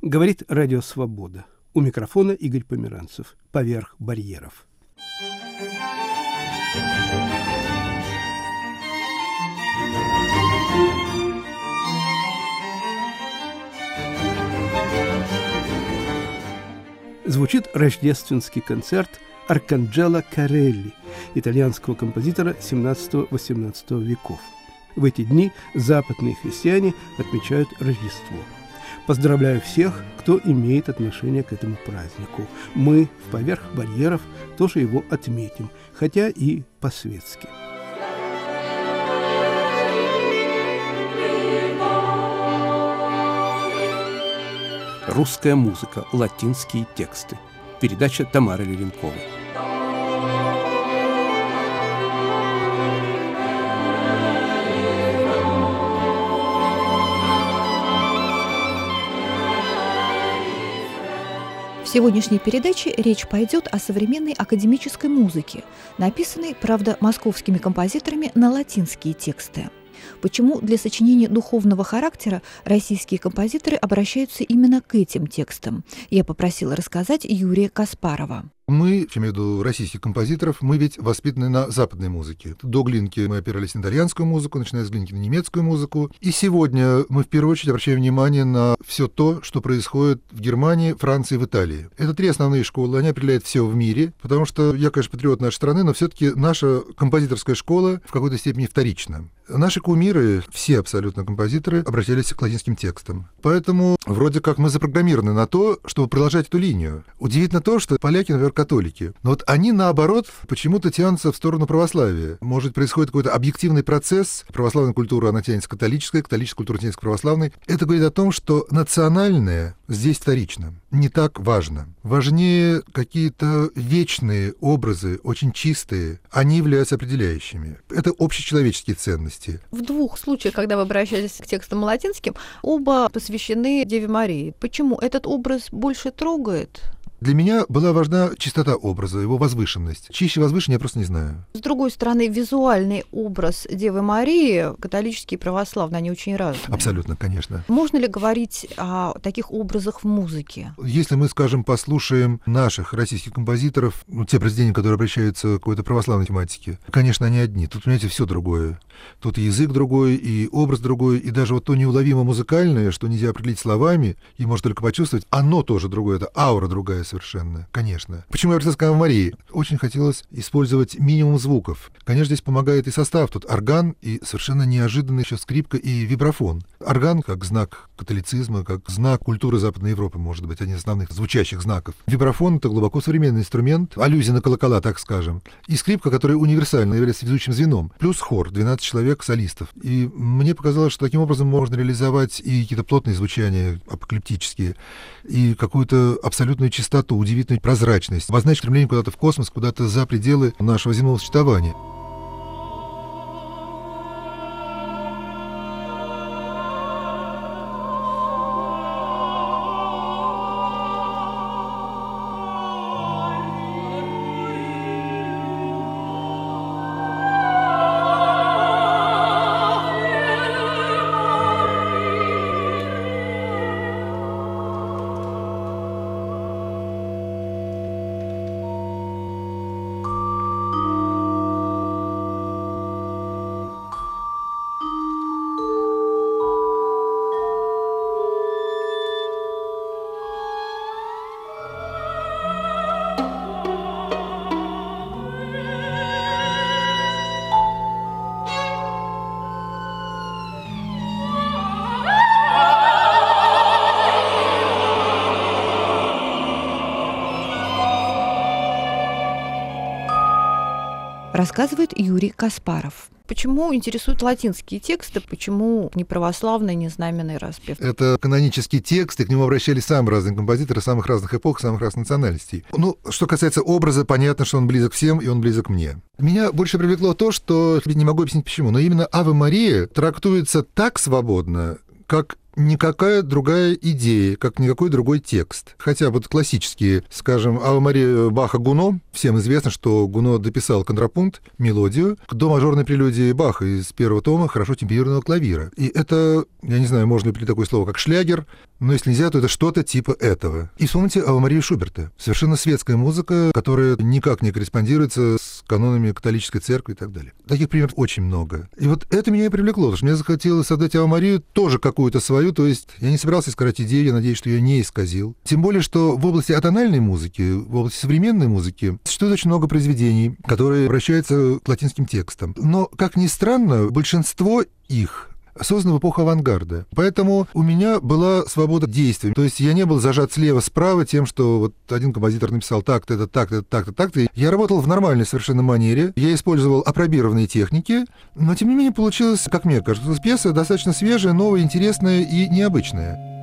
Говорит Радио Свобода. У микрофона Игорь Померанцев. Поверх барьеров. Звучит рождественский концерт Арканджело Карелли, итальянского композитора 17-18 веков. В эти дни западные христиане отмечают Рождество – Поздравляю всех, кто имеет отношение к этому празднику. Мы в «Поверх барьеров» тоже его отметим, хотя и по-светски. Русская музыка, латинские тексты. Передача Тамары Леренковой. В сегодняшней передаче речь пойдет о современной академической музыке, написанной, правда, московскими композиторами на латинские тексты. Почему для сочинения духовного характера российские композиторы обращаются именно к этим текстам? Я попросила рассказать Юрия Каспарова. Мы, я имею в виду российских композиторов, мы ведь воспитаны на западной музыке. До Глинки мы опирались на итальянскую музыку, начиная с Глинки на немецкую музыку. И сегодня мы в первую очередь обращаем внимание на все то, что происходит в Германии, Франции в Италии. Это три основные школы, они определяют все в мире, потому что я, конечно, патриот нашей страны, но все-таки наша композиторская школа в какой-то степени вторична. Наши кумиры, все абсолютно композиторы, обращались к латинским текстам. Поэтому вроде как мы запрограммированы на то, чтобы продолжать эту линию. Удивительно то, что поляки, например, католики. Но вот они, наоборот, почему-то тянутся в сторону православия. Может, происходит какой-то объективный процесс. Православная культура, она тянется католической, католическая культура тянется к православной. Это говорит о том, что национальное здесь вторично. Не так важно. Важнее какие-то вечные образы, очень чистые. Они являются определяющими. Это общечеловеческие ценности. В двух случаях, когда вы обращались к текстам латинским, оба посвящены Деве Марии. Почему этот образ больше трогает? Для меня была важна чистота образа, его возвышенность. Чище возвышеннее я просто не знаю. С другой стороны, визуальный образ Девы Марии, католический и православный, они очень разные. Абсолютно, конечно. Можно ли говорить о таких образах в музыке? Если мы, скажем, послушаем наших российских композиторов, ну, те произведения, которые обращаются к какой-то православной тематике, конечно, они одни. Тут, понимаете, все другое. Тут и язык другой, и образ другой, и даже вот то неуловимо музыкальное, что нельзя определить словами, и можно только почувствовать, оно тоже другое, это аура другая совершенно, конечно. Почему я к Марии? Очень хотелось использовать минимум звуков. Конечно, здесь помогает и состав. Тут орган и совершенно неожиданный еще скрипка и вибрафон. Орган как знак католицизма, как знак культуры Западной Европы, может быть, один из основных звучащих знаков. Вибрафон — это глубоко современный инструмент, аллюзия на колокола, так скажем. И скрипка, которая универсально является везучим звеном. Плюс хор, 12 человек солистов. И мне показалось, что таким образом можно реализовать и какие-то плотные звучания апокалиптические, и какую-то абсолютную чистоту чистоту, удивительную прозрачность, обозначить стремление куда-то в космос, куда-то за пределы нашего земного существования. Рассказывает Юрий Каспаров. Почему интересуют латинские тексты, почему не православный, не знаменный распев? Это канонический текст, и к нему обращались самые разные композиторы самых разных эпох, самых разных национальностей. Ну, что касается образа, понятно, что он близок всем, и он близок мне. Меня больше привлекло то, что, не могу объяснить почему, но именно Ава Мария трактуется так свободно, как никакая другая идея, как никакой другой текст. Хотя вот классические, скажем, Ава Мария Баха Гуно, всем известно, что Гуно дописал контрапункт, мелодию к до мажорной прелюдии Баха из первого тома хорошо темперированного клавира. И это, я не знаю, можно ли такое слово, как шлягер, но если нельзя, то это что-то типа этого. И вспомните Ава Марию Шуберта. Совершенно светская музыка, которая никак не корреспондируется с канонами католической церкви и так далее. Таких примеров очень много. И вот это меня и привлекло, потому что мне захотелось создать Ава Марию тоже какую-то свою, то есть я не собирался искать идею, я надеюсь, что я не исказил. Тем более, что в области атональной музыки, в области современной музыки существует очень много произведений, которые обращаются к латинским текстам. Но, как ни странно, большинство их создан в эпоху авангарда. Поэтому у меня была свобода действий. То есть я не был зажат слева-справа тем, что вот один композитор написал так-то, это так-то, так-то, так-то. Я работал в нормальной совершенно манере. Я использовал апробированные техники, но тем не менее получилось, как мне кажется, пьеса достаточно свежая, новая, интересная и необычная.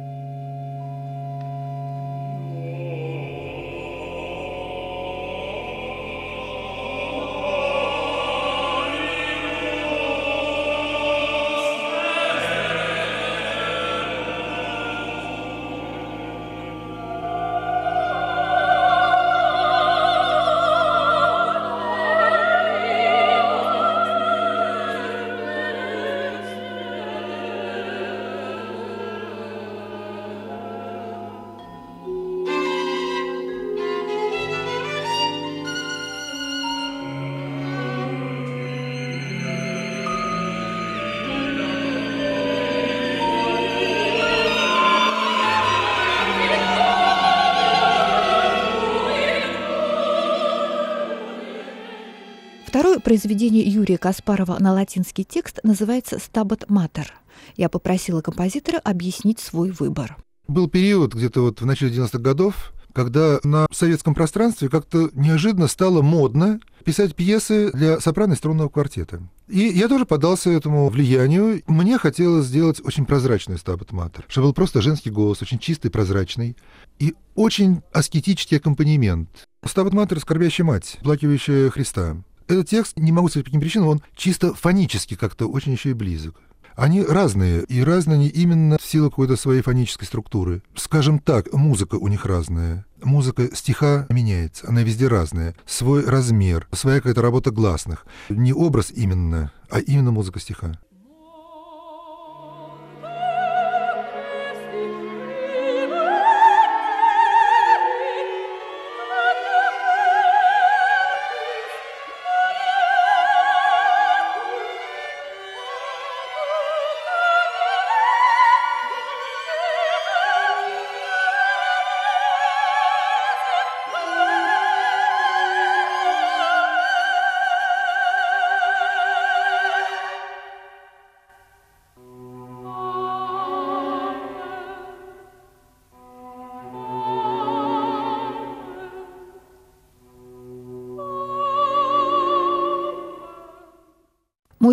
Произведение Юрия Каспарова на латинский текст называется «Стабат Матер». Я попросила композитора объяснить свой выбор. Был период где-то вот в начале 90-х годов, когда на советском пространстве как-то неожиданно стало модно писать пьесы для сопрано и струнного квартета. И я тоже поддался этому влиянию. Мне хотелось сделать очень прозрачный стабат матер, чтобы был просто женский голос, очень чистый, прозрачный, и очень аскетический аккомпанемент. Стабат матер — скорбящая мать, плакивающая Христа. Этот текст, не могу сказать по каким причинам, он чисто фонически как-то очень еще и близок. Они разные, и разные они именно в силу какой-то своей фонической структуры. Скажем так, музыка у них разная. Музыка стиха меняется, она везде разная. Свой размер, своя какая-то работа гласных. Не образ именно, а именно музыка стиха.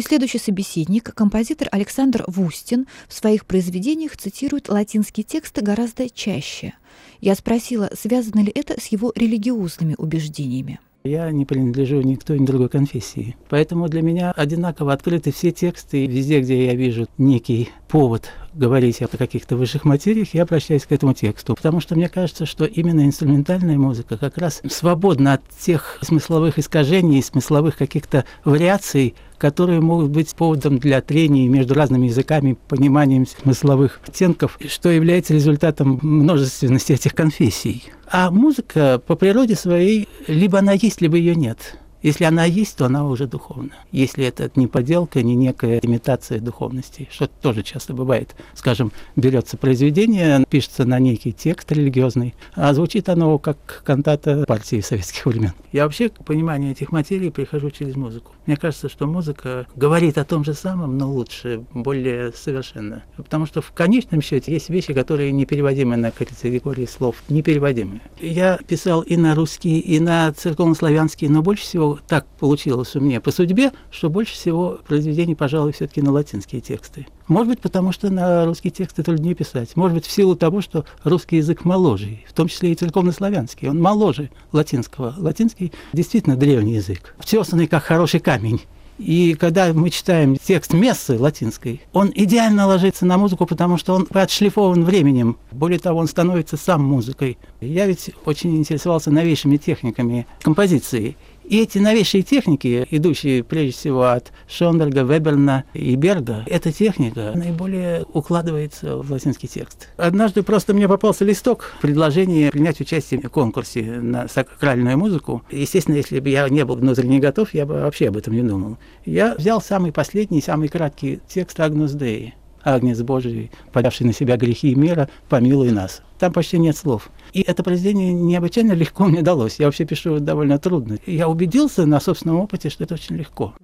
Мой следующий собеседник, композитор Александр Вустин, в своих произведениях цитирует латинские тексты гораздо чаще. Я спросила, связано ли это с его религиозными убеждениями. Я не принадлежу ни к той, ни другой конфессии. Поэтому для меня одинаково открыты все тексты. Везде, где я вижу некий повод говорить о каких-то высших материях, я обращаюсь к этому тексту. Потому что мне кажется, что именно инструментальная музыка как раз свободна от тех смысловых искажений, смысловых каких-то вариаций, которые могут быть поводом для трений между разными языками, пониманием смысловых оттенков, что является результатом множественности этих конфессий. А музыка по природе своей либо она есть, либо ее нет. Если она есть, то она уже духовна. Если это не поделка, не некая имитация духовности, что тоже часто бывает. Скажем, берется произведение, пишется на некий текст религиозный, а звучит оно как кантата партии советских времен. Я вообще к пониманию этих материй прихожу через музыку. Мне кажется, что музыка говорит о том же самом, но лучше, более совершенно. Потому что в конечном счете есть вещи, которые непереводимы на категории слов, непереводимые. Я писал и на русский, и на церковнославянский, но больше всего так получилось у меня по судьбе, что больше всего произведений, пожалуй, все-таки на латинские тексты. Может быть, потому что на русский текст это труднее писать. Может быть, в силу того, что русский язык моложе, в том числе и церковно-славянский. Он моложе латинского. Латинский действительно древний язык, втесанный как хороший камень. И когда мы читаем текст мессы латинской, он идеально ложится на музыку, потому что он отшлифован временем. Более того, он становится сам музыкой. Я ведь очень интересовался новейшими техниками композиции. И эти новейшие техники, идущие прежде всего от Шонберга, Веберна и Берга, эта техника наиболее укладывается в латинский текст. Однажды просто мне попался листок предложение принять участие в конкурсе на сакральную музыку. Естественно, если бы я не был внутренне готов, я бы вообще об этом не думал. Я взял самый последний, самый краткий текст Агнус Деи. Агнец Божий, подавший на себя грехи мира, помилуй нас. Там почти нет слов. И это произведение необычайно легко мне далось. Я вообще пишу довольно трудно. Я убедился на собственном опыте, что это очень легко.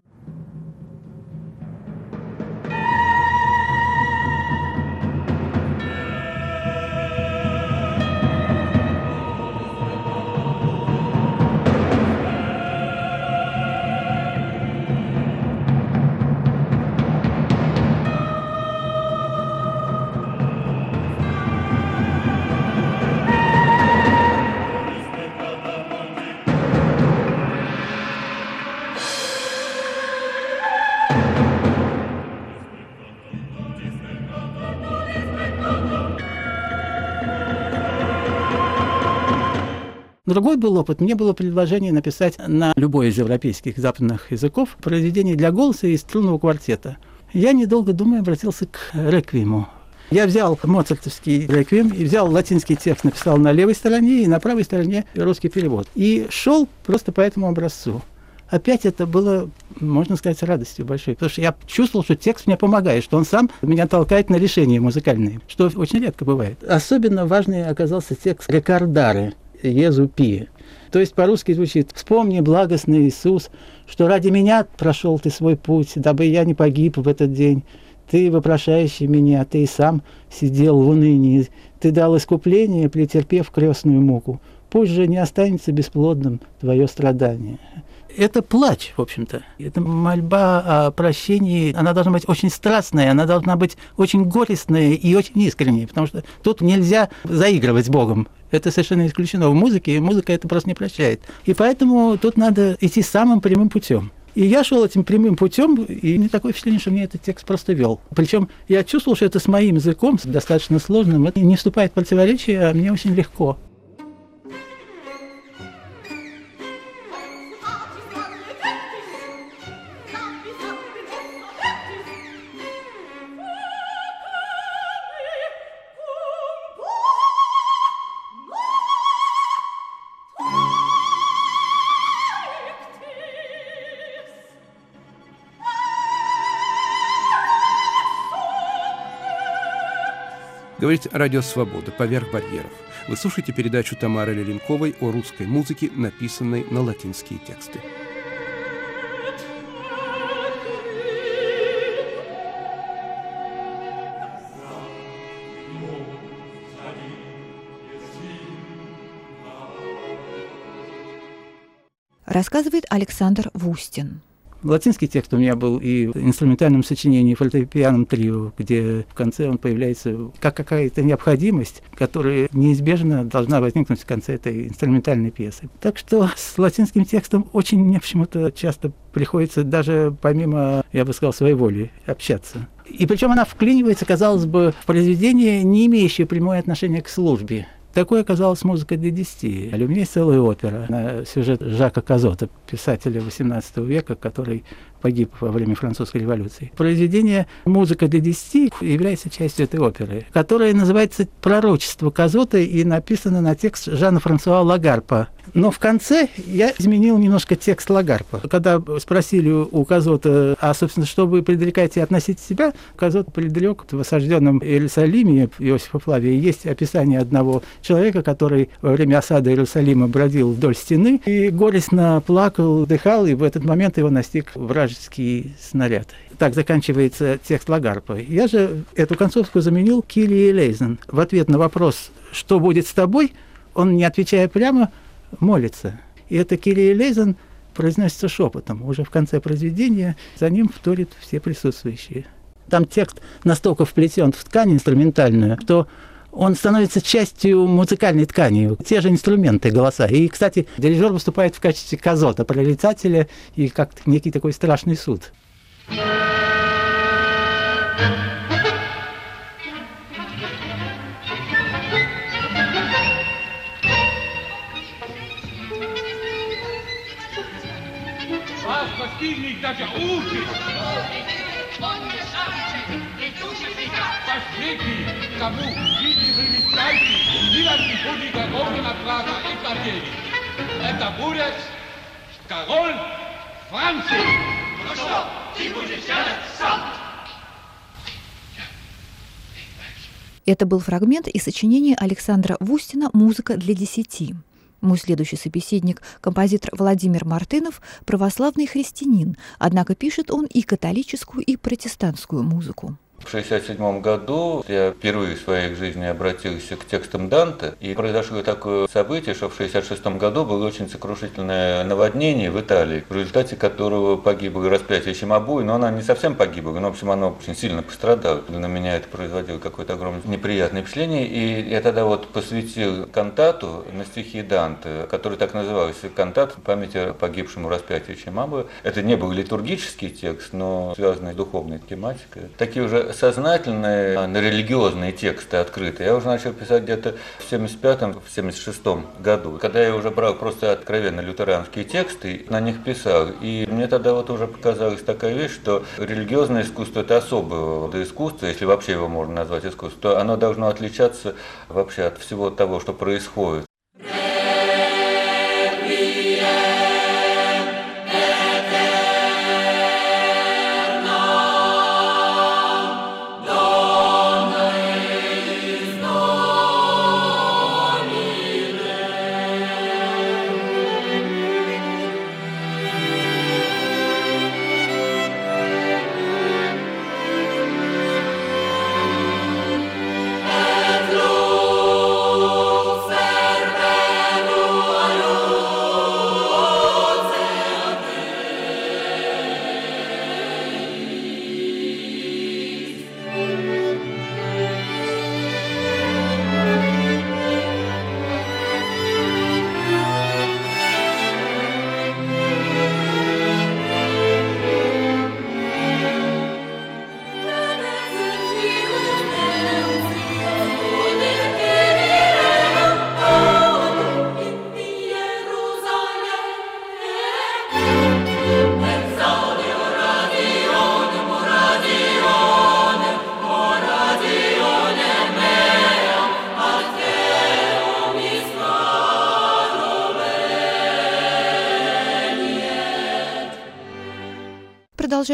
Другой был опыт. Мне было предложение написать на любой из европейских западных языков произведение для голоса и струнного квартета. Я, недолго думая, обратился к реквиему. Я взял моцартовский реквием взял латинский текст, написал на левой стороне и на правой стороне русский перевод. И шел просто по этому образцу. Опять это было, можно сказать, радостью большой, потому что я чувствовал, что текст мне помогает, что он сам меня толкает на решение музыкальные, что очень редко бывает. Особенно важный оказался текст Рикардары – Езупи. То есть по-русски звучит «Вспомни, благостный Иисус, что ради меня прошел ты свой путь, дабы я не погиб в этот день. Ты, вопрошающий меня, ты и сам сидел в унынии. Ты дал искупление, претерпев крестную муку. Пусть же не останется бесплодным твое страдание» это плач, в общем-то. Это мольба о прощении, она должна быть очень страстная, она должна быть очень горестная и очень искренняя, потому что тут нельзя заигрывать с Богом. Это совершенно исключено в музыке, и музыка это просто не прощает. И поэтому тут надо идти самым прямым путем. И я шел этим прямым путем, и не такое впечатление, что мне этот текст просто вел. Причем я чувствовал, что это с моим языком, достаточно сложным, это не вступает в противоречие, а мне очень легко. Говорит «Радио Свобода. Поверх барьеров». Вы слушаете передачу Тамары Леленковой о русской музыке, написанной на латинские тексты. Рассказывает Александр Вустин. Латинский текст у меня был и в инструментальном сочинении, фортепианом трио, где в конце он появляется как какая-то необходимость, которая неизбежно должна возникнуть в конце этой инструментальной пьесы. Так что с латинским текстом очень мне почему-то часто приходится даже помимо, я бы сказал, своей воли общаться. И причем она вклинивается, казалось бы, в произведение, не имеющее прямое отношение к службе. Такой оказалась музыка для десяти. Есть целая опера на сюжет Жака Казота, писателя XVIII века, который погиб во время французской революции. Произведение «Музыка для десяти» является частью этой оперы, которая называется «Пророчество Казота» и написана на текст Жана Франсуа Лагарпа. Но в конце я изменил немножко текст Лагарпа. Когда спросили у Казота, а, собственно, что вы предрекаете относить себя, Казот предрек в осажденном Иерусалиме Иосифа Флавия есть описание одного человека, который во время осады Иерусалима бродил вдоль стены и горестно плакал, дыхал, и в этот момент его настиг враж вражеский снаряд. Так заканчивается текст Лагарпа. Я же эту концовку заменил Килли Лейзен. В ответ на вопрос «Что будет с тобой?» он, не отвечая прямо, молится. И это Килли Лейзен произносится шепотом. Уже в конце произведения за ним вторят все присутствующие. Там текст настолько вплетен в ткань инструментальную, что он становится частью музыкальной ткани, те же инструменты, голоса. И, кстати, дирижер выступает в качестве казота, прорицателя и как некий такой страшный суд. Постигни даже уши! Последний, кому видите вы мечтаете, девятый будет дорога на право и потери. Это будет король Франции. Ну что, ты будешь делать сам? Это был фрагмент из сочинения Александра Вустина «Музыка для десяти». Мой следующий собеседник, композитор Владимир Мартынов, православный христианин, однако пишет он и католическую, и протестантскую музыку. В 1967 году я впервые в своей жизни обратился к текстам Данте, и произошло такое событие, что в 1966 году было очень сокрушительное наводнение в Италии, в результате которого погибло распятие Чимабуи, но она не совсем погибла, но, в общем, она очень сильно пострадала. На меня это производило какое-то огромное неприятное впечатление, и я тогда вот посвятил кантату на стихи Данте, который так назывался, кантат в память о погибшему распятию Чимабуи. Это не был литургический текст, но связанный с духовной тематикой. Такие уже сознательные а, религиозные тексты открыты. Я уже начал писать где-то в 75-76 году, когда я уже брал просто откровенно лютеранские тексты, на них писал. И мне тогда вот уже показалась такая вещь, что религиозное искусство – это особое рода искусство, если вообще его можно назвать искусством, то оно должно отличаться вообще от всего того, что происходит.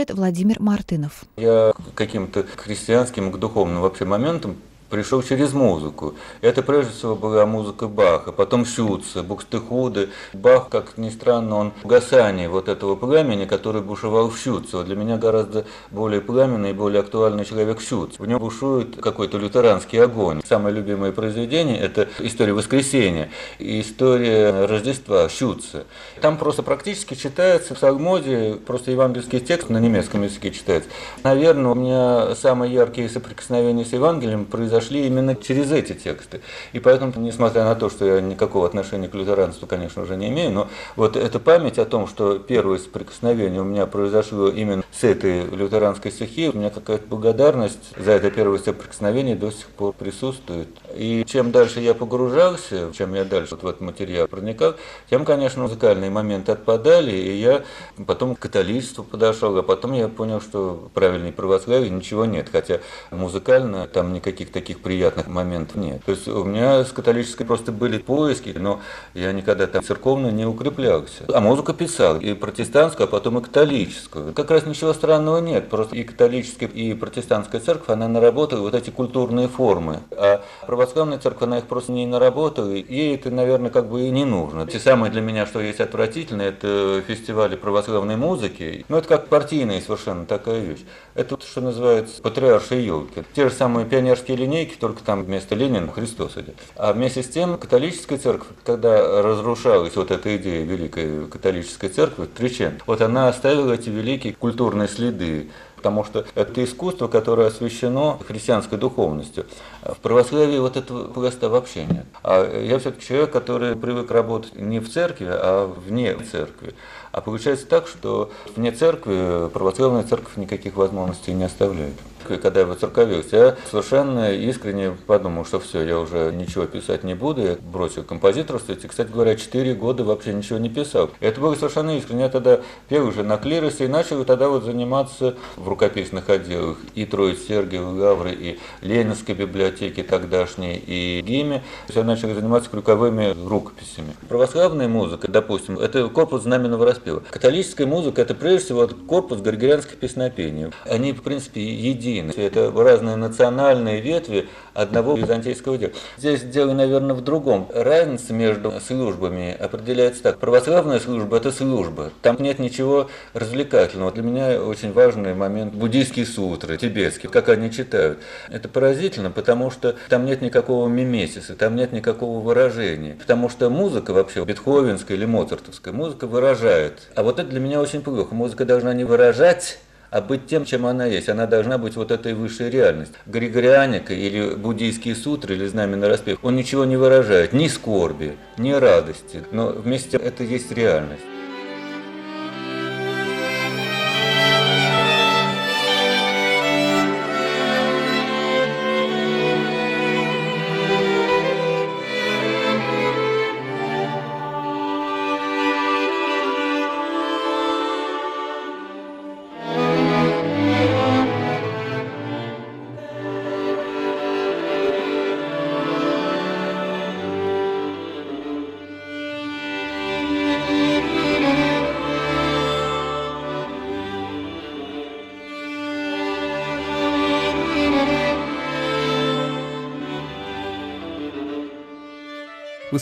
Продолжает Владимир Мартынов. Я каким-то христианским, к духовным вообще моментам пришел через музыку. Это прежде всего была музыка Баха, потом Шюца, Букстехуды. Бах, как ни странно, он угасание вот этого пламени, который бушевал в Шюце. Вот для меня гораздо более пламенный и более актуальный человек Шюц. В нем бушует какой-то лютеранский огонь. Самое любимое произведение – это «История воскресения» и «История Рождества» Шюца. Там просто практически читается в Сальмоде, просто евангельский текст на немецком языке читается. Наверное, у меня самые яркие соприкосновения с Евангелием произошли прошли именно через эти тексты. И поэтому, несмотря на то, что я никакого отношения к лютеранству, конечно, уже не имею, но вот эта память о том, что первое соприкосновение у меня произошло именно с этой лютеранской стихией, у меня какая-то благодарность за это первое соприкосновение до сих пор присутствует. И чем дальше я погружался, чем я дальше вот в этот материал проникал, тем, конечно, музыкальные моменты отпадали, и я потом к католичеству подошел, а потом я понял, что правильной православия ничего нет, хотя музыкально там никаких таких таких приятных моментов нет. То есть у меня с католической просто были поиски, но я никогда там церковно не укреплялся. А музыку писал, и протестантскую, а потом и католическую. Как раз ничего странного нет, просто и католическая, и протестантская церковь, она наработала вот эти культурные формы. А православная церковь, она их просто не наработала, и ей это, наверное, как бы и не нужно. Те самые для меня, что есть отвратительно, это фестивали православной музыки. Ну, это как партийная совершенно такая вещь. Это, что называется, патриаршие елки. Те же самые пионерские линейки, только там вместо Ленина Христос идет. А вместе с тем католическая церковь, когда разрушалась вот эта идея великой католической церкви, Тричен, вот она оставила эти великие культурные следы потому что это искусство, которое освящено христианской духовностью. В православии вот этого просто вообще нет. А я все-таки человек, который привык работать не в церкви, а вне церкви. А получается так, что вне церкви православная церковь никаких возможностей не оставляет. Когда я воцерковился, я совершенно искренне подумал, что все, я уже ничего писать не буду, я бросил композиторство. И, кстати говоря, 4 года вообще ничего не писал. Это было совершенно искренне. Я тогда пел уже на клиросе и начал тогда вот заниматься в рукописных отделах и Троиц Сергиевой Лавры, и Ленинской библиотеки тогдашней, и ГИМе. Я начал заниматься крюковыми рукописями. Православная музыка, допустим, это корпус знаменного распева распева. Католическая музыка – это прежде всего корпус григорианских песнопений. Они, в принципе, едины. Это разные национальные ветви одного византийского дела. Здесь дело, наверное, в другом. Разница между службами определяется так. Православная служба – это служба. Там нет ничего развлекательного. Для меня очень важный момент буддийские сутры, тибетские, как они читают. Это поразительно, потому что там нет никакого мимесиса, там нет никакого выражения. Потому что музыка вообще, бетховенская или моцартовская, музыка выражает выражает. А вот это для меня очень плохо. Музыка должна не выражать, а быть тем, чем она есть. Она должна быть вот этой высшей реальностью. Григорианика или буддийские сутры или знамена распев, он ничего не выражает, ни скорби, ни радости, но вместе это есть реальность.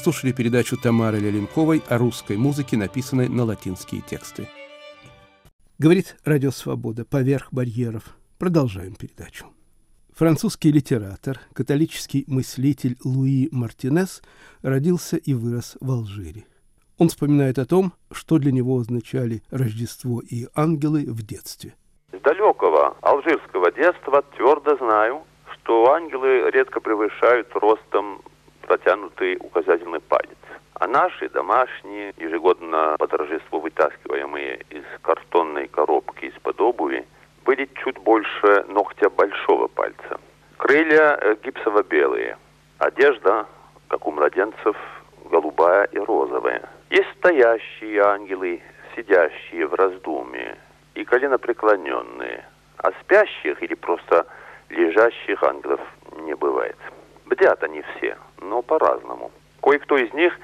Слушали передачу Тамары Леленковой о русской музыке, написанной на латинские тексты. Говорит Радио Свобода «Поверх барьеров». Продолжаем передачу. Французский литератор, католический мыслитель Луи Мартинес родился и вырос в Алжире. Он вспоминает о том, что для него означали Рождество и ангелы в детстве. С далекого алжирского детства твердо знаю, что ангелы редко превышают ростом протянутый указательный палец. А наши домашние, ежегодно по торжеству вытаскиваемые из картонной коробки из-под обуви, были чуть больше ногтя большого пальца. Крылья э, гипсово-белые, одежда, как у младенцев, голубая и розовая. Есть стоящие ангелы, сидящие в раздумье и коленопреклоненные, а спящих или просто лежащих ангелов не бывает. Бдят они все, но по-разному. Кое-кто из них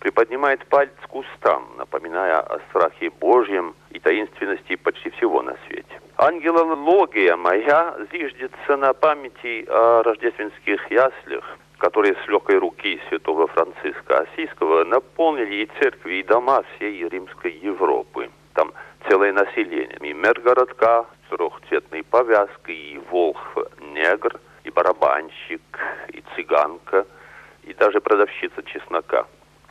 приподнимает палец к устам, напоминая о страхе Божьем и таинственности почти всего на свете. Ангелология моя зиждется на памяти о рождественских яслях, которые с легкой руки святого Франциска Осийского наполнили и церкви, и дома всей римской Европы. Там целое население. И мэр городка трехцветной повязкой, и волх-негр, и барабанщик, и цыганка, и даже продавщица чеснока.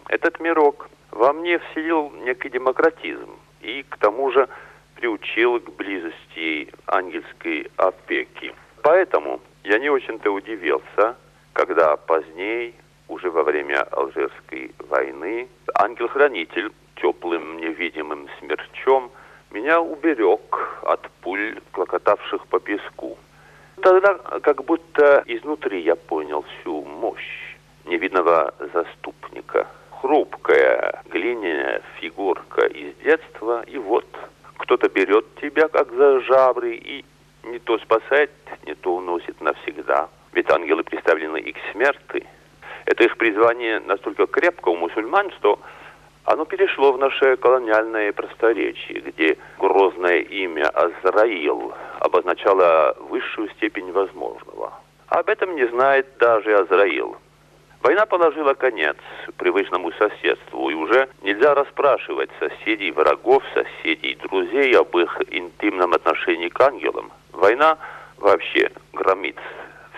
Этот мирок во мне вселил некий демократизм и к тому же приучил к близости ангельской опеки. Поэтому я не очень-то удивился, когда позднее, уже во время Алжирской войны, ангел-хранитель теплым невидимым смерчом меня уберег от пуль, клокотавших по песку. Тогда как будто изнутри я понял всю мощь невидного заступника. Хрупкая глиняная фигурка из детства, и вот кто-то берет тебя как за жабры и не то спасает, не то уносит навсегда. Ведь ангелы представлены и к смерти. Это их призвание настолько крепко у мусульман, что оно перешло в наше колониальное просторечие, где грозное имя Азраил обозначало высшую степень возможного. Об этом не знает даже Азраил. Война положила конец привычному соседству, и уже нельзя расспрашивать соседей, врагов, соседей, друзей об их интимном отношении к ангелам. Война вообще громит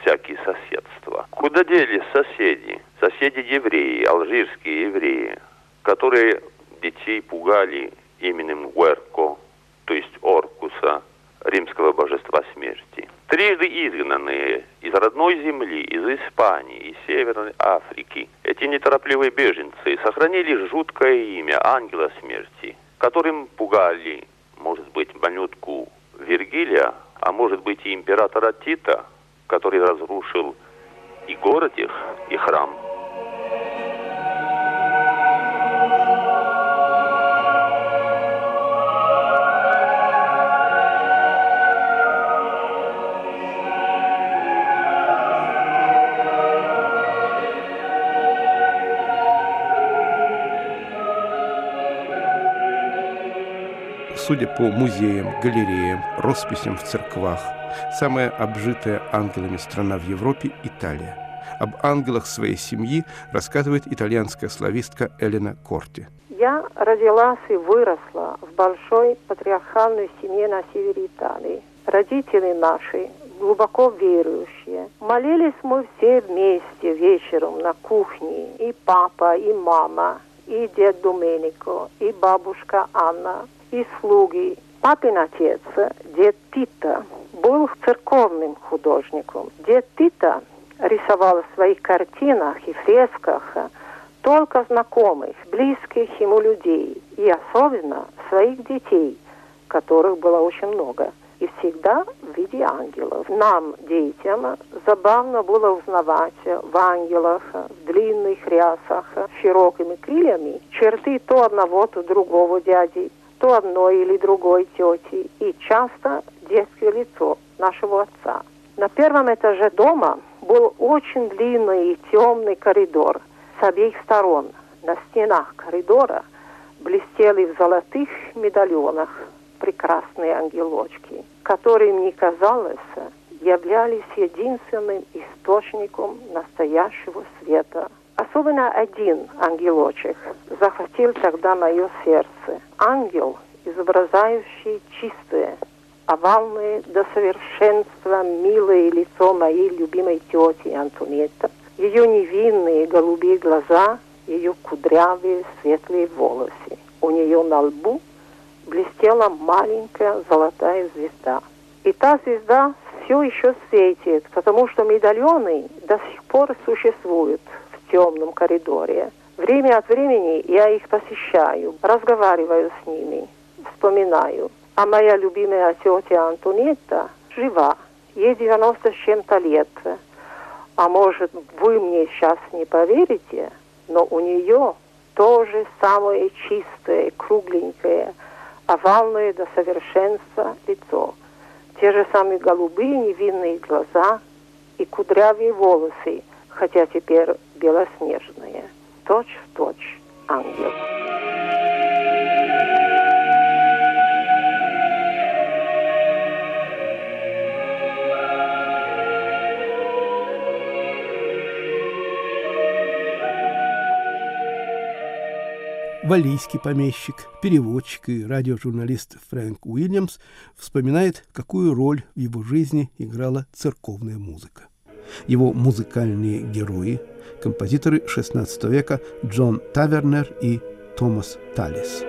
всякие соседства. Куда делись соседи? Соседи-евреи, алжирские евреи которые детей пугали именем Гуэрко, то есть Оркуса, римского божества смерти. Трижды изгнанные из родной земли, из Испании, из Северной Африки, эти неторопливые беженцы сохранили жуткое имя ангела смерти, которым пугали, может быть, малютку Вергилия, а может быть и императора Тита, который разрушил и город их, и храм. Судя по музеям, галереям, росписям в церквах, самая обжитая ангелами страна в Европе – Италия. Об ангелах своей семьи рассказывает итальянская славистка Элена Корти. Я родилась и выросла в большой патриархальной семье на севере Италии. Родители наши глубоко верующие. Молились мы все вместе вечером на кухне. И папа, и мама, и дед Доменико, и бабушка Анна и слуги. Папин отец, дед Тита, был церковным художником. Дед Тита рисовал в своих картинах и фресках только знакомых, близких ему людей, и особенно своих детей, которых было очень много, и всегда в виде ангелов. Нам, детям, забавно было узнавать в ангелах, в длинных рясах, широкими крыльями, черты то одного, то другого дяди, то одной или другой тети, и часто детское лицо нашего отца. На первом этаже дома был очень длинный и темный коридор с обеих сторон. На стенах коридора блестели в золотых медальонах прекрасные ангелочки, которые, мне казалось, являлись единственным источником настоящего света Особенно один ангелочек захватил тогда мое сердце. Ангел, изображающий чистое, овальное до совершенства милое лицо моей любимой тети Антонетта, ее невинные голубые глаза, ее кудрявые светлые волосы. У нее на лбу блестела маленькая золотая звезда. И та звезда все еще светит, потому что медальоны до сих пор существуют темном коридоре. Время от времени я их посещаю, разговариваю с ними, вспоминаю. А моя любимая тетя Антонетта жива, ей 90 с чем-то лет. А может, вы мне сейчас не поверите, но у нее тоже самое чистое, кругленькое, овальное до совершенства лицо. Те же самые голубые невинные глаза и кудрявые волосы, хотя теперь белоснежные, точь в точь ангел. Валийский помещик, переводчик и радиожурналист Фрэнк Уильямс вспоминает, какую роль в его жизни играла церковная музыка. Его музыкальные герои – композиторы XVI века Джон Тавернер и Томас Талис.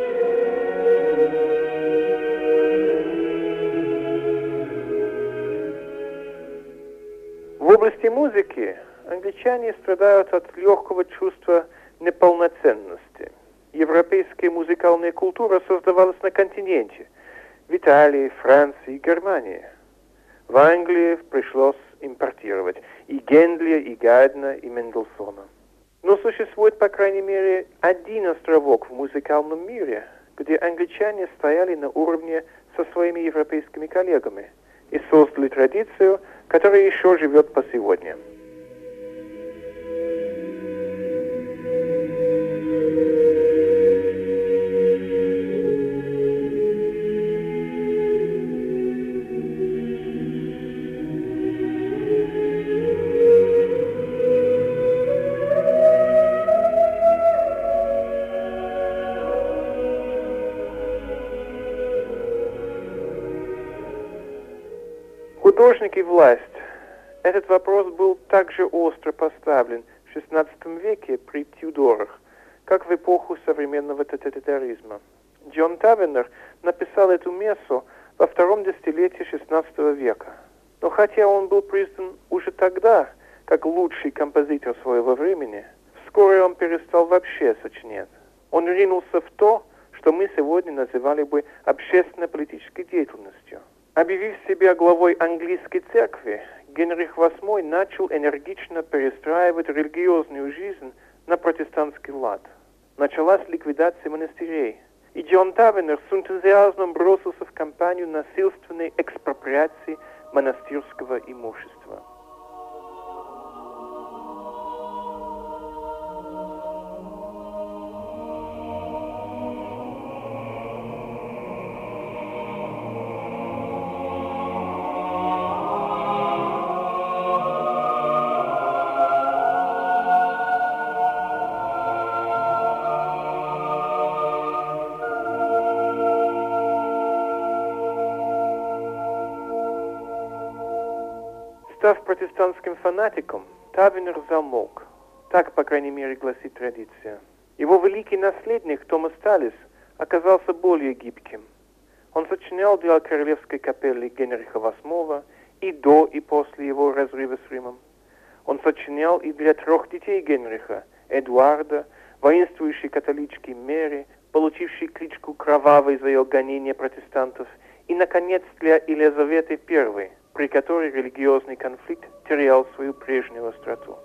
В области музыки англичане страдают от легкого чувства неполноценности. Европейская музыкальная культура создавалась на континенте – в Италии, Франции и Германии. В Англии пришлось импортировать и Гендля, и Гайдна, и Мендельсона. Но существует, по крайней мере, один островок в музыкальном мире, где англичане стояли на уровне со своими европейскими коллегами и создали традицию, которая еще живет по сегодня. И власть. Этот вопрос был также остро поставлен в XVI веке при Тюдорах, как в эпоху современного тоталитаризма. Джон Тавенер написал эту мессу во втором десятилетии XVI века. Но хотя он был признан уже тогда как лучший композитор своего времени, вскоре он перестал вообще сочинять. Он ринулся в то, что мы сегодня называли бы общественно-политической деятельностью. Объявив себя главой английской церкви, Генрих VIII начал энергично перестраивать религиозную жизнь на протестантский лад. Началась ликвидация монастырей, и Джон Тавенер с энтузиазмом бросился в кампанию насильственной экспроприации монастырского имущества. Фанатиком, Тавинер замолк. Так, по крайней мере, гласит традиция. Его великий наследник Томас Талис оказался более гибким. Он сочинял для королевской капеллы Генриха VIII и до, и после его разрыва с Римом. Он сочинял и для трех детей Генриха, Эдуарда, воинствующей католички Мэри, получившей кличку Кровавой за ее гонение протестантов, и, наконец, для Елизаветы I, при которой религиозный конфликт терял свою прежнюю остроту.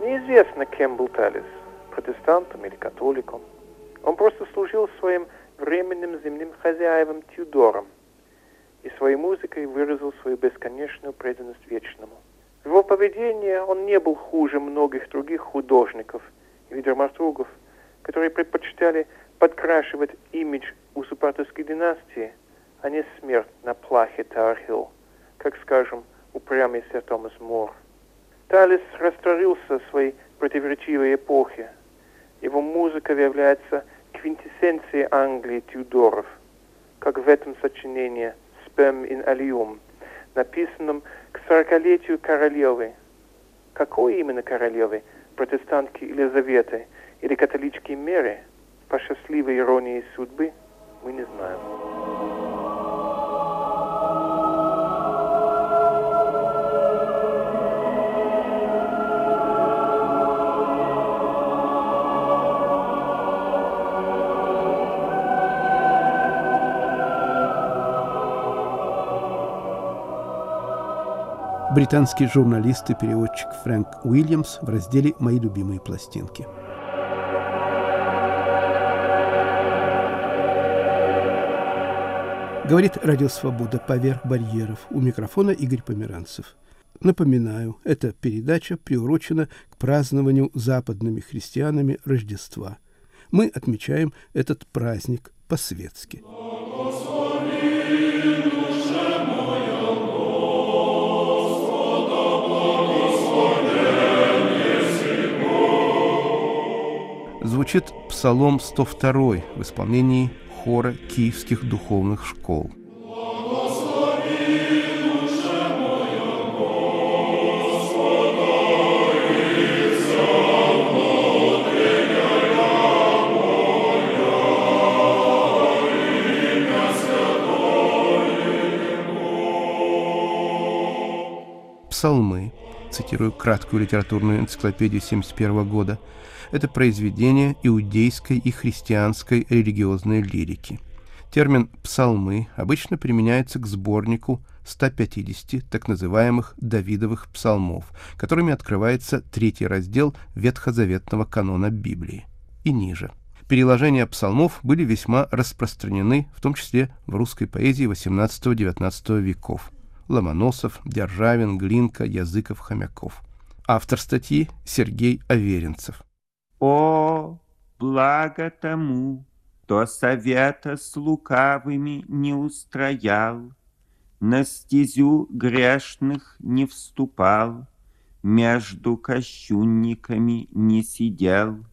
Неизвестно, кем был Талис, протестантом или католиком. Он просто служил своим временным земным хозяевам Тюдорам и своей музыкой выразил свою бесконечную преданность вечному. В его поведении он не был хуже многих других художников или драматургов, которые предпочитали подкрашивать имидж узурпаторской династии, а не смерть на плахе Тархилл, как, скажем, упрямый сэр Томас Мор. Талис растворился в своей противоречивой эпохе. Его музыка является квинтэссенцией Англии Тюдоров, как в этом сочинении «Спем ин Алиум», написанном к сорокалетию королевы. Какой именно королевы? Протестантки Елизаветы или католички Меры? По счастливой иронии судьбы мы не знаем. Британский журналист и переводчик Фрэнк Уильямс в разделе «Мои любимые пластинки». Говорит Радио Свобода поверх барьеров. У микрофона Игорь Померанцев. Напоминаю, эта передача приурочена к празднованию западными христианами Рождества. Мы отмечаем этот праздник по-светски. Звучит Псалом 102 в исполнении хора киевских духовных школ. Псалмы, цитирую краткую литературную энциклопедию 1971 года, это произведение иудейской и христианской религиозной лирики. Термин «псалмы» обычно применяется к сборнику 150 так называемых Давидовых псалмов, которыми открывается третий раздел ветхозаветного канона Библии. И ниже. Переложения псалмов были весьма распространены, в том числе в русской поэзии XVIII-XIX веков. Ломоносов, Державин, Глинка, Языков, Хомяков. Автор статьи Сергей Аверинцев. О, благо тому, кто совета с лукавыми не устроял, На стезю грешных не вступал, Между кощунниками не сидел,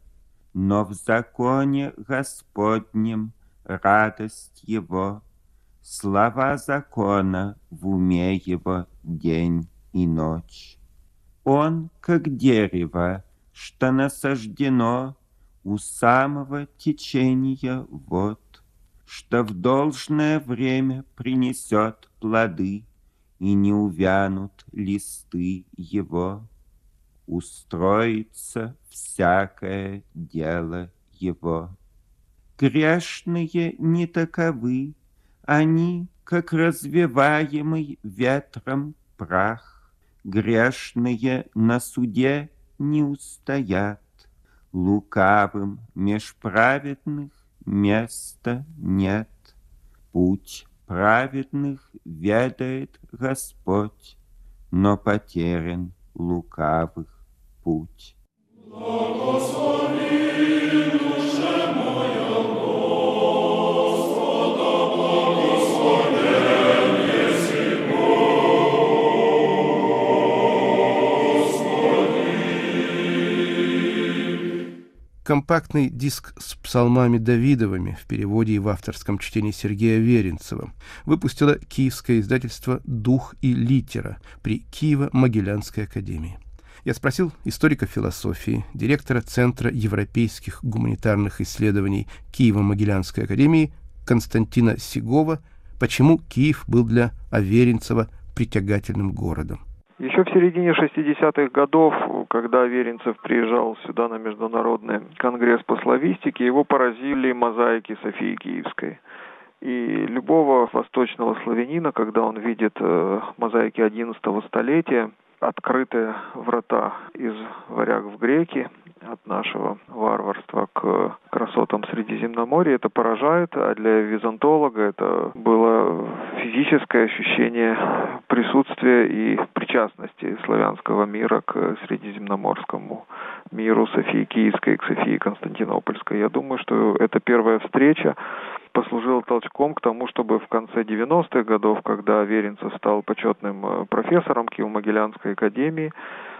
Но в законе Господнем радость его слова закона в уме его день и ночь. Он, как дерево, что насаждено у самого течения вод, что в должное время принесет плоды, и не увянут листы его. Устроится всякое дело его. Грешные не таковы, они, как развиваемый ветром прах. Грешные на суде не устоят, лукавым меж праведных места нет. Путь праведных ведает Господь, но потерян лукавых путь. Благослови компактный диск с псалмами Давидовыми в переводе и в авторском чтении Сергея Веренцева выпустило киевское издательство «Дух и литера» при Киево-Могилянской академии. Я спросил историка философии, директора Центра европейских гуманитарных исследований Киево-Могилянской академии Константина Сигова, почему Киев был для Аверинцева притягательным городом. Еще в середине 60-х годов, когда Веренцев приезжал сюда на Международный конгресс по славистике, его поразили мозаики Софии Киевской. И любого восточного славянина, когда он видит э, мозаики XI столетия, открытые врата из варяг в греки, от нашего варварства к красотам Средиземноморья. Это поражает, а для византолога это было физическое ощущение присутствия и причастности славянского мира к средиземноморскому миру Софии Киевской к Софии Константинопольской. Я думаю, что это первая встреча послужила толчком к тому, чтобы в конце 90-х годов, когда Веренцев стал почетным э, профессором Киево-Могилянской академии,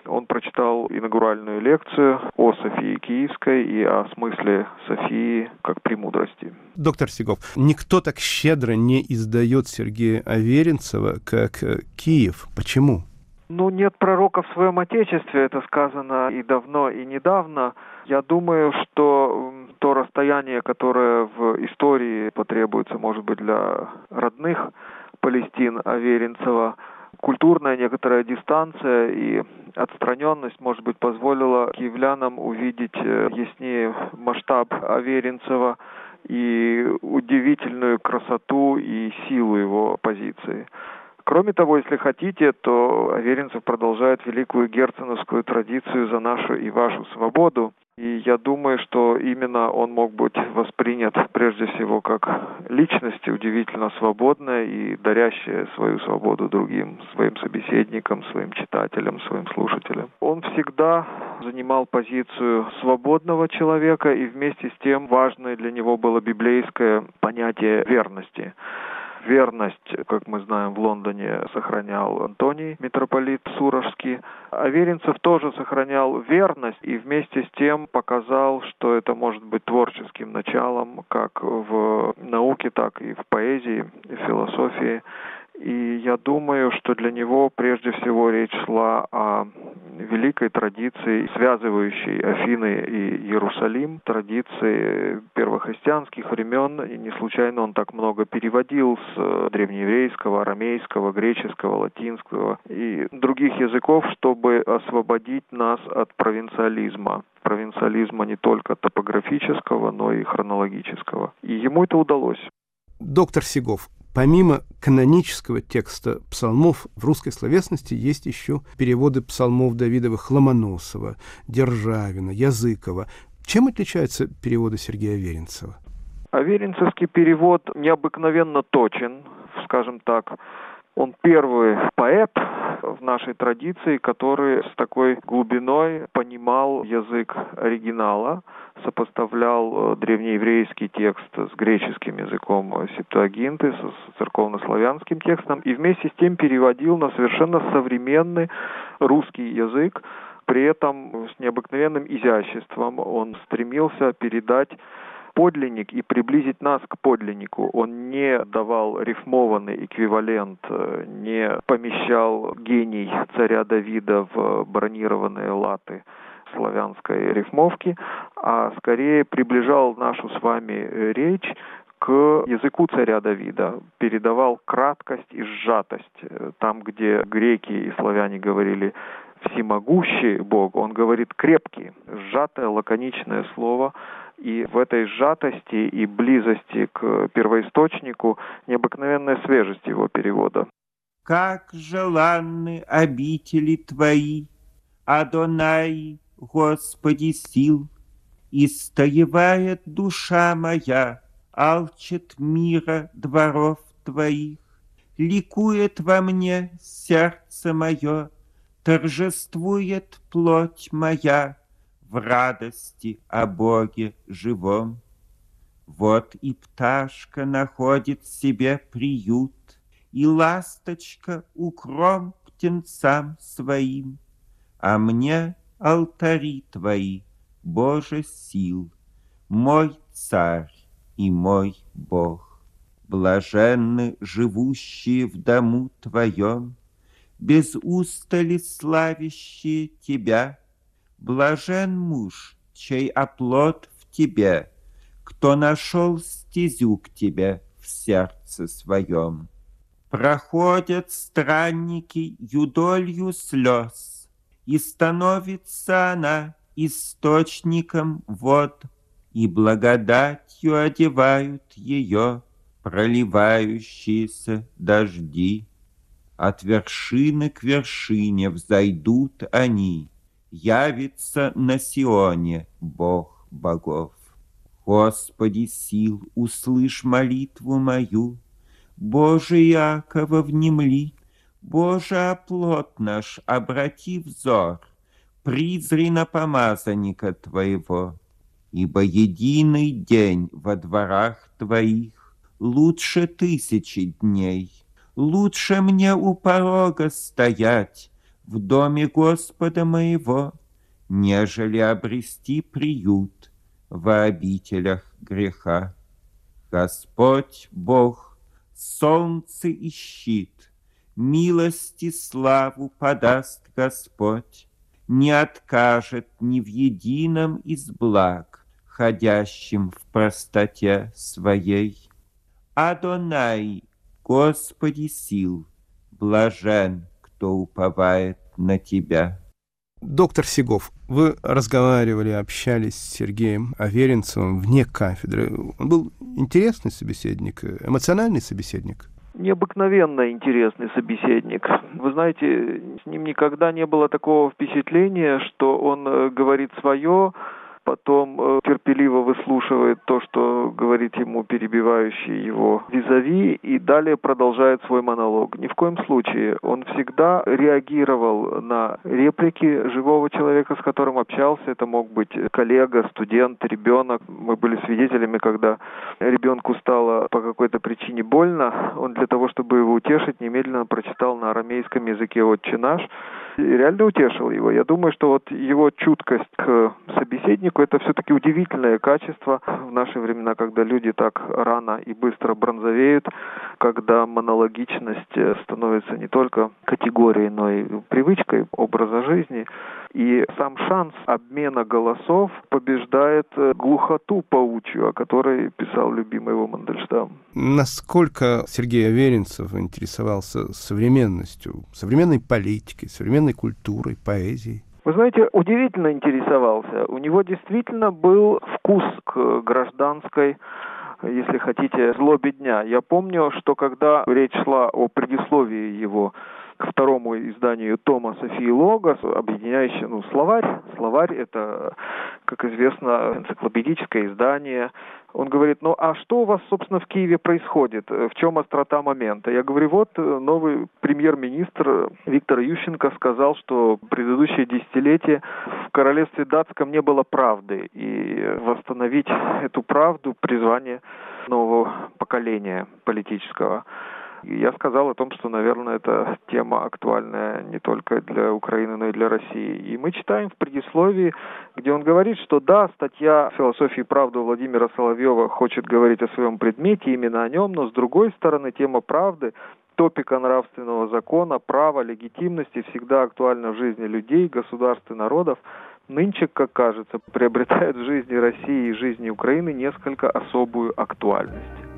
он прочитал инаугуральную лекцию о Софии Киевской и о смысле Софии как премудрости. Доктор Сигов, никто так щедро не издает Сергея Аверинцева, как э, Киев. Почему? Ну, нет пророка в своем Отечестве, это сказано и давно, и недавно. Я думаю, что то расстояние, которое в истории потребуется, может быть, для родных Палестин Аверинцева, культурная некоторая дистанция и отстраненность, может быть, позволила киевлянам увидеть э, яснее масштаб Аверинцева и удивительную красоту и силу его позиции. Кроме того, если хотите, то Аверинцев продолжает великую герценовскую традицию за нашу и вашу свободу. И я думаю, что именно он мог быть воспринят прежде всего как личность удивительно свободная и дарящая свою свободу другим, своим собеседникам, своим читателям, своим слушателям. Он всегда занимал позицию свободного человека, и вместе с тем важное для него было библейское понятие верности. Верность, как мы знаем, в Лондоне сохранял Антоний, митрополит Сурожский. А Веренцев тоже сохранял верность и вместе с тем показал, что это может быть творческим началом как в науке, так и в поэзии, и в философии. И я думаю, что для него прежде всего речь шла о великой традиции, связывающей Афины и Иерусалим, традиции первохристианских времен. И не случайно он так много переводил с древнееврейского, арамейского, греческого, латинского и других языков, чтобы освободить нас от провинциализма провинциализма не только топографического, но и хронологического. И ему это удалось. Доктор Сигов, Помимо канонического текста псалмов в русской словесности есть еще переводы псалмов Давидовых Ломоносова, Державина, Языкова. Чем отличаются переводы Сергея Веренцева? Аверинцевский перевод необыкновенно точен, скажем так. Он первый поэт в нашей традиции, который с такой глубиной понимал язык оригинала, сопоставлял э, древнееврейский текст с греческим языком септуагинты, с церковнославянским текстом, и вместе с тем переводил на совершенно современный русский язык, при этом с необыкновенным изяществом он стремился передать подлинник и приблизить нас к подлиннику. Он не давал рифмованный эквивалент, э, не помещал гений царя Давида в бронированные латы славянской рифмовки, а скорее приближал нашу с вами речь к языку царя Давида, передавал краткость и сжатость. Там, где греки и славяне говорили всемогущий Бог, он говорит крепкий, сжатое, лаконичное слово, и в этой сжатости и близости к первоисточнику необыкновенная свежесть его перевода. Как желанны обители Твои, Адонай, Господи сил, Истоевает душа моя, Алчит мира дворов Твоих, Ликует во мне сердце мое, Торжествует плоть моя В радости о Боге живом. Вот и пташка находит себе приют, И ласточка укром птенцам своим, А мне алтари Твои, Боже сил, Мой царь и мой Бог. Блаженны живущие в дому Твоем, Без устали славящие Тебя. Блажен муж, чей оплот в Тебе, Кто нашел стезю к Тебе в сердце своем. Проходят странники юдолью слез, И становится она источником вод, И благодатью одевают ее проливающиеся дожди. От вершины к вершине взойдут они, Явится на Сионе Бог богов. Господи сил, услышь молитву мою, Боже Якова внемли, Боже оплот наш, обрати взор, Призри на помазанника Твоего, Ибо единый день во дворах Твоих Лучше тысячи дней, Лучше мне у порога стоять В доме Господа моего, Нежели обрести приют В обителях греха. Господь Бог, солнце и щит, Милости славу подаст Господь, Не откажет ни в едином из благ, Ходящим в простоте своей. Адонай, Господи сил, блажен, кто уповает на Тебя. Доктор Сигов, вы разговаривали, общались с Сергеем Аверинцевым вне кафедры. Он был интересный собеседник, эмоциональный собеседник? Необыкновенно интересный собеседник. Вы знаете, с ним никогда не было такого впечатления, что он э, говорит свое, потом э, терпеливо выслушивает то, что говорит ему перебивающий его визави, и далее продолжает свой монолог. Ни в коем случае. Он всегда реагировал на реплики живого человека, с которым общался. Это мог быть коллега, студент, ребенок. Мы были свидетелями, когда ребенку стало по какой-то причине больно. Он для того, чтобы его утешить, немедленно прочитал на арамейском языке «Отче наш», реально утешил его. Я думаю, что вот его чуткость к собеседнику это все-таки удивительное качество в наши времена, когда люди так рано и быстро бронзовеют, когда монологичность становится не только категорией, но и привычкой образа жизни. И сам шанс обмена голосов побеждает глухоту паучью, о которой писал любимый его Мандельштам. Насколько Сергей Аверинцев интересовался современностью, современной политикой, современной культурой, поэзией? Вы знаете, удивительно интересовался. У него действительно был вкус к гражданской если хотите, злобе дня. Я помню, что когда речь шла о предисловии его к второму изданию тома Софии Логос, объединяющий ну, словарь. Словарь — это, как известно, энциклопедическое издание. Он говорит, ну а что у вас, собственно, в Киеве происходит? В чем острота момента? Я говорю, вот э, новый премьер-министр Виктор Ющенко сказал, что предыдущее десятилетие в королевстве датском не было правды. И восстановить эту правду — призвание нового поколения политического. Я сказал о том, что, наверное, эта тема актуальная не только для Украины, но и для России. И мы читаем в предисловии где он говорит, что да, статья «Философии и правды» Владимира Соловьева хочет говорить о своем предмете, именно о нем, но с другой стороны тема правды топика нравственного закона, права, легитимности всегда актуальна в жизни людей, государств и народов, нынче, как кажется, приобретает в жизни России и жизни Украины несколько особую актуальность.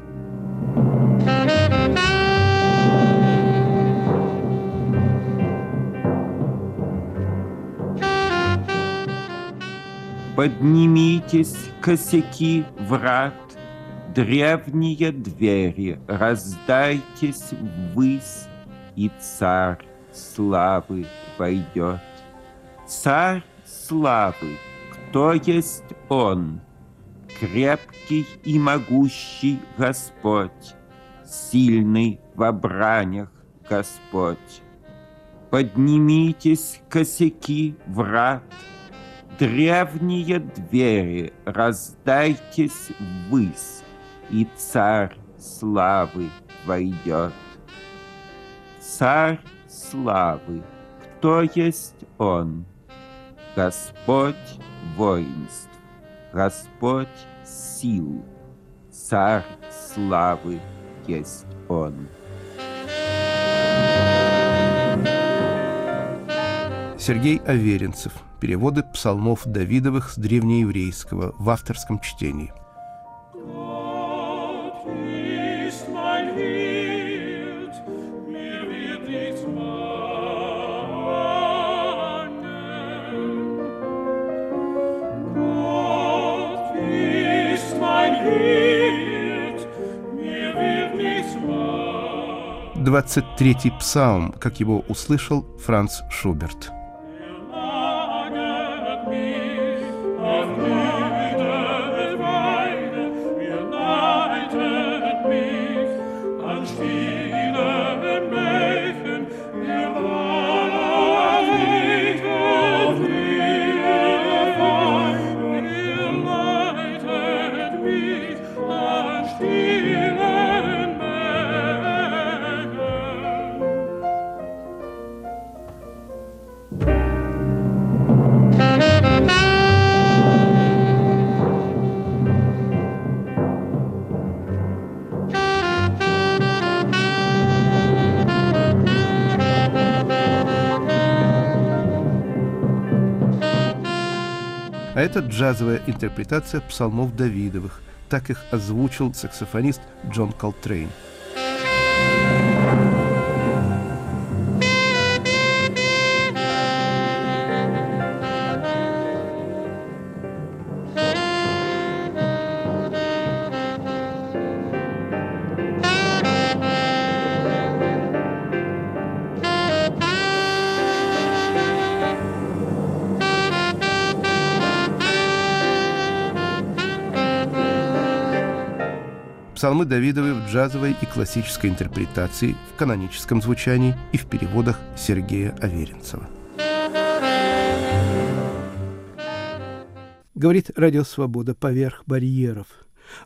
Поднимитесь, косяки врат, древние двери, раздайтесь ввысь, и царь славы войдет. Царь славы, кто есть он? Крепкий и могущий Господь, сильный в бранях Господь. Поднимитесь, косяки врат, древние двери, раздайтесь ввысь, и царь славы войдет. Царь славы, кто есть он? Господь воинств, Господь сил, царь славы есть он. Сергей Аверинцев. Переводы псалмов Давидовых с древнееврейского в авторском чтении. Двадцать третий псалм, как его услышал Франц Шуберт. Джазовая интерпретация псалмов Давидовых. Так их озвучил саксофонист Джон Колтрейн. Псалмы Давидовы в джазовой и классической интерпретации, в каноническом звучании и в переводах Сергея Аверинцева. Говорит Радио Свобода поверх барьеров.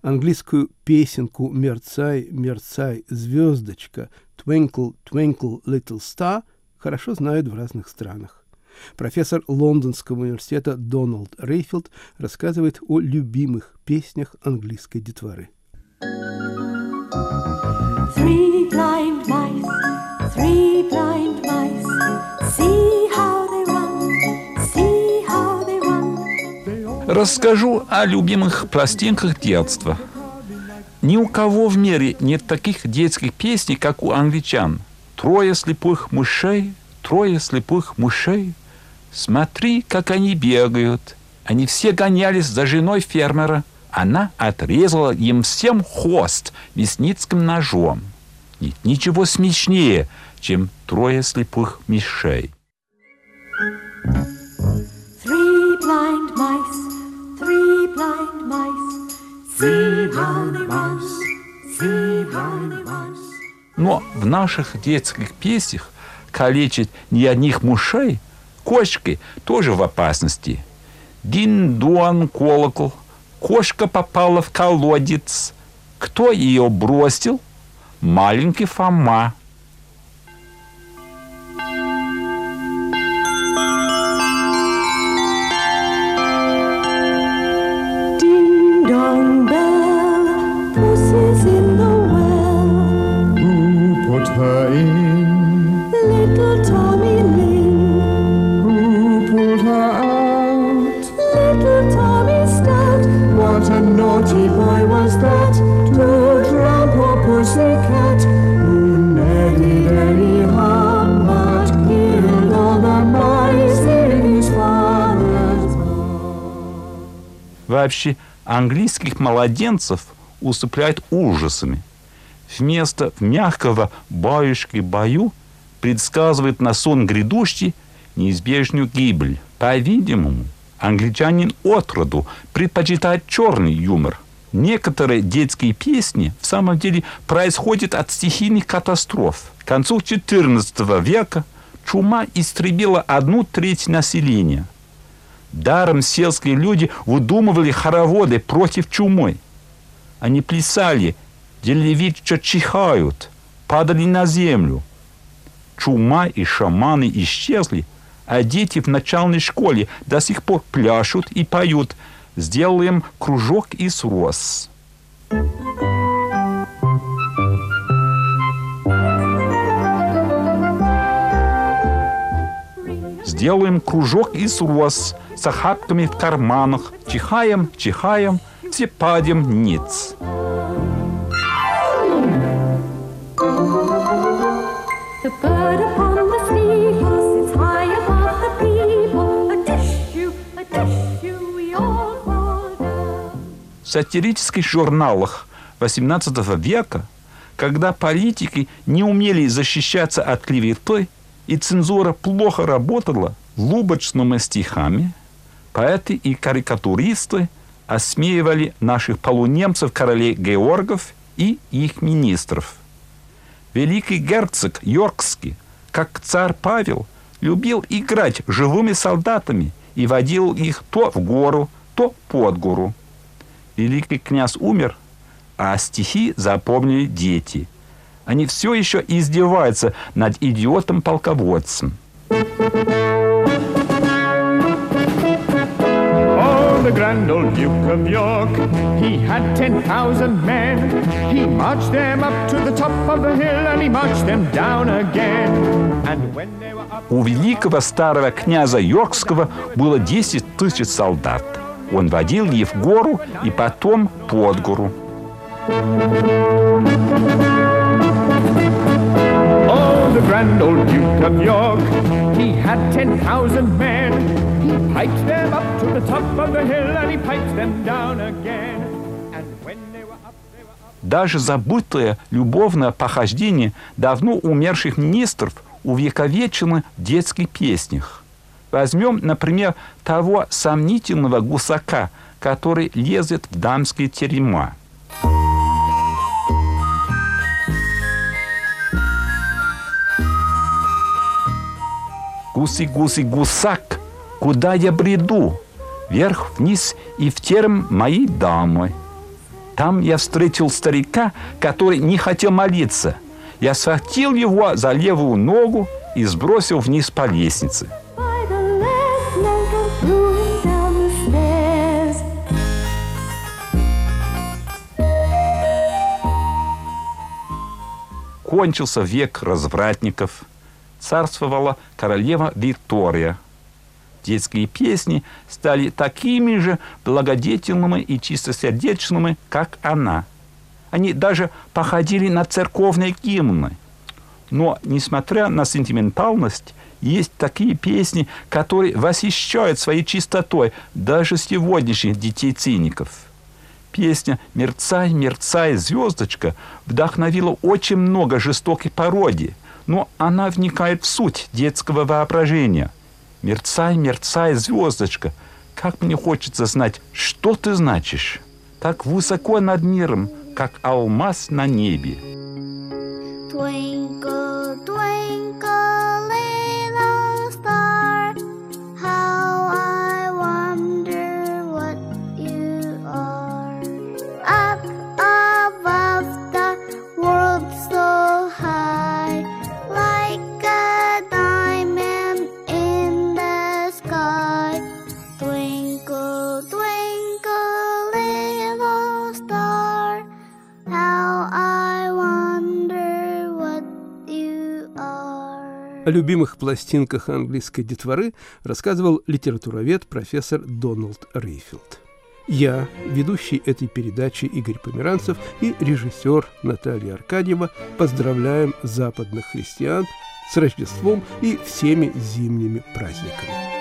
Английскую песенку «Мерцай, мерцай, звездочка» «Twinkle, twinkle, little star» хорошо знают в разных странах. Профессор Лондонского университета Дональд Рейфилд рассказывает о любимых песнях английской детворы. Расскажу о любимых пластинках детства. Ни у кого в мире нет таких детских песней, как у англичан. Трое слепых мышей, трое слепых мышей. Смотри, как они бегают. Они все гонялись за женой фермера – она отрезала им всем хвост мясницким ножом. Нет ничего смешнее, чем трое слепых мишей. Но в наших детских песнях калечить не одних мышей, кошки тоже в опасности. Дин-дуан колокол – Кошка попала в колодец. Кто ее бросил? Маленький Фома. naughty Вообще, английских младенцев усыпляют ужасами. Вместо мягкого баюшки бою предсказывает на сон грядущий неизбежную гибель. По-видимому, англичанин от роду предпочитает черный юмор. Некоторые детские песни в самом деле происходят от стихийных катастроф. К концу XIV века чума истребила одну треть населения. Даром сельские люди выдумывали хороводы против чумы. Они плясали, делали вид, что чихают, падали на землю. Чума и шаманы исчезли, а дети в начальной школе до сих пор пляшут и поют «Сделаем кружок из роз». Сделаем кружок из роз с охапками в карманах. Чихаем, чихаем, все падем ниц. The bird upon the steeple sits high above the people. A tissue, a tissue, we all fall down. В сатирических журналах XVIII века, когда политики не умели защищаться от клеветы, и цензура плохо работала лубочными стихами, поэты и карикатуристы осмеивали наших полунемцев королей Георгов и их министров. Великий герцог Йоркский, как царь Павел, любил играть живыми солдатами и водил их то в гору, то под гору. Великий князь умер, а стихи запомнили дети. Они все еще издеваются над идиотом-полководцем. The grand old Duke of York, he had 10,000 men. He marched them up to the top of the hill and he marched them down again. And when they were up... У великого старого князя Йоркского было 10 тысяч солдат. Он водил их в гору и потом под гору. The grand old Duke of York, he had 10,000 men. He piped them up to the top of the hill and he piped them down again. And when they were up, they were up. Даже забытое любовное похождение давно умерших министров увековечено в детских песнях. Возьмем, например, того сомнительного гусака, который лезет в дамские терема. Гуси-гуси гусак, куда я бреду? Вверх-вниз и в терм моей дамы. Там я встретил старика, который не хотел молиться. Я схватил его за левую ногу и сбросил вниз по лестнице. Кончился век развратников. Царствовала королева Виктория. Детские песни стали такими же благодетельными и чистосердечными, как она. Они даже походили на церковные гимны. Но, несмотря на сентиментальность, есть такие песни, которые восхищают своей чистотой даже сегодняшних детей-циников. Песня «Мерцай, мерцай, звездочка» вдохновила очень много жестокой пародий, но она вникает в суть детского воображения. «Мерцай, мерцай, звездочка», как мне хочется знать, что ты значишь. Так высоко над миром, как алмаз на небе. Twinkle, О любимых пластинках английской детворы рассказывал литературовед профессор Дональд Рейфилд. Я, ведущий этой передачи Игорь Померанцев и режиссер Наталья Аркадьева поздравляем западных христиан с Рождеством и всеми зимними праздниками.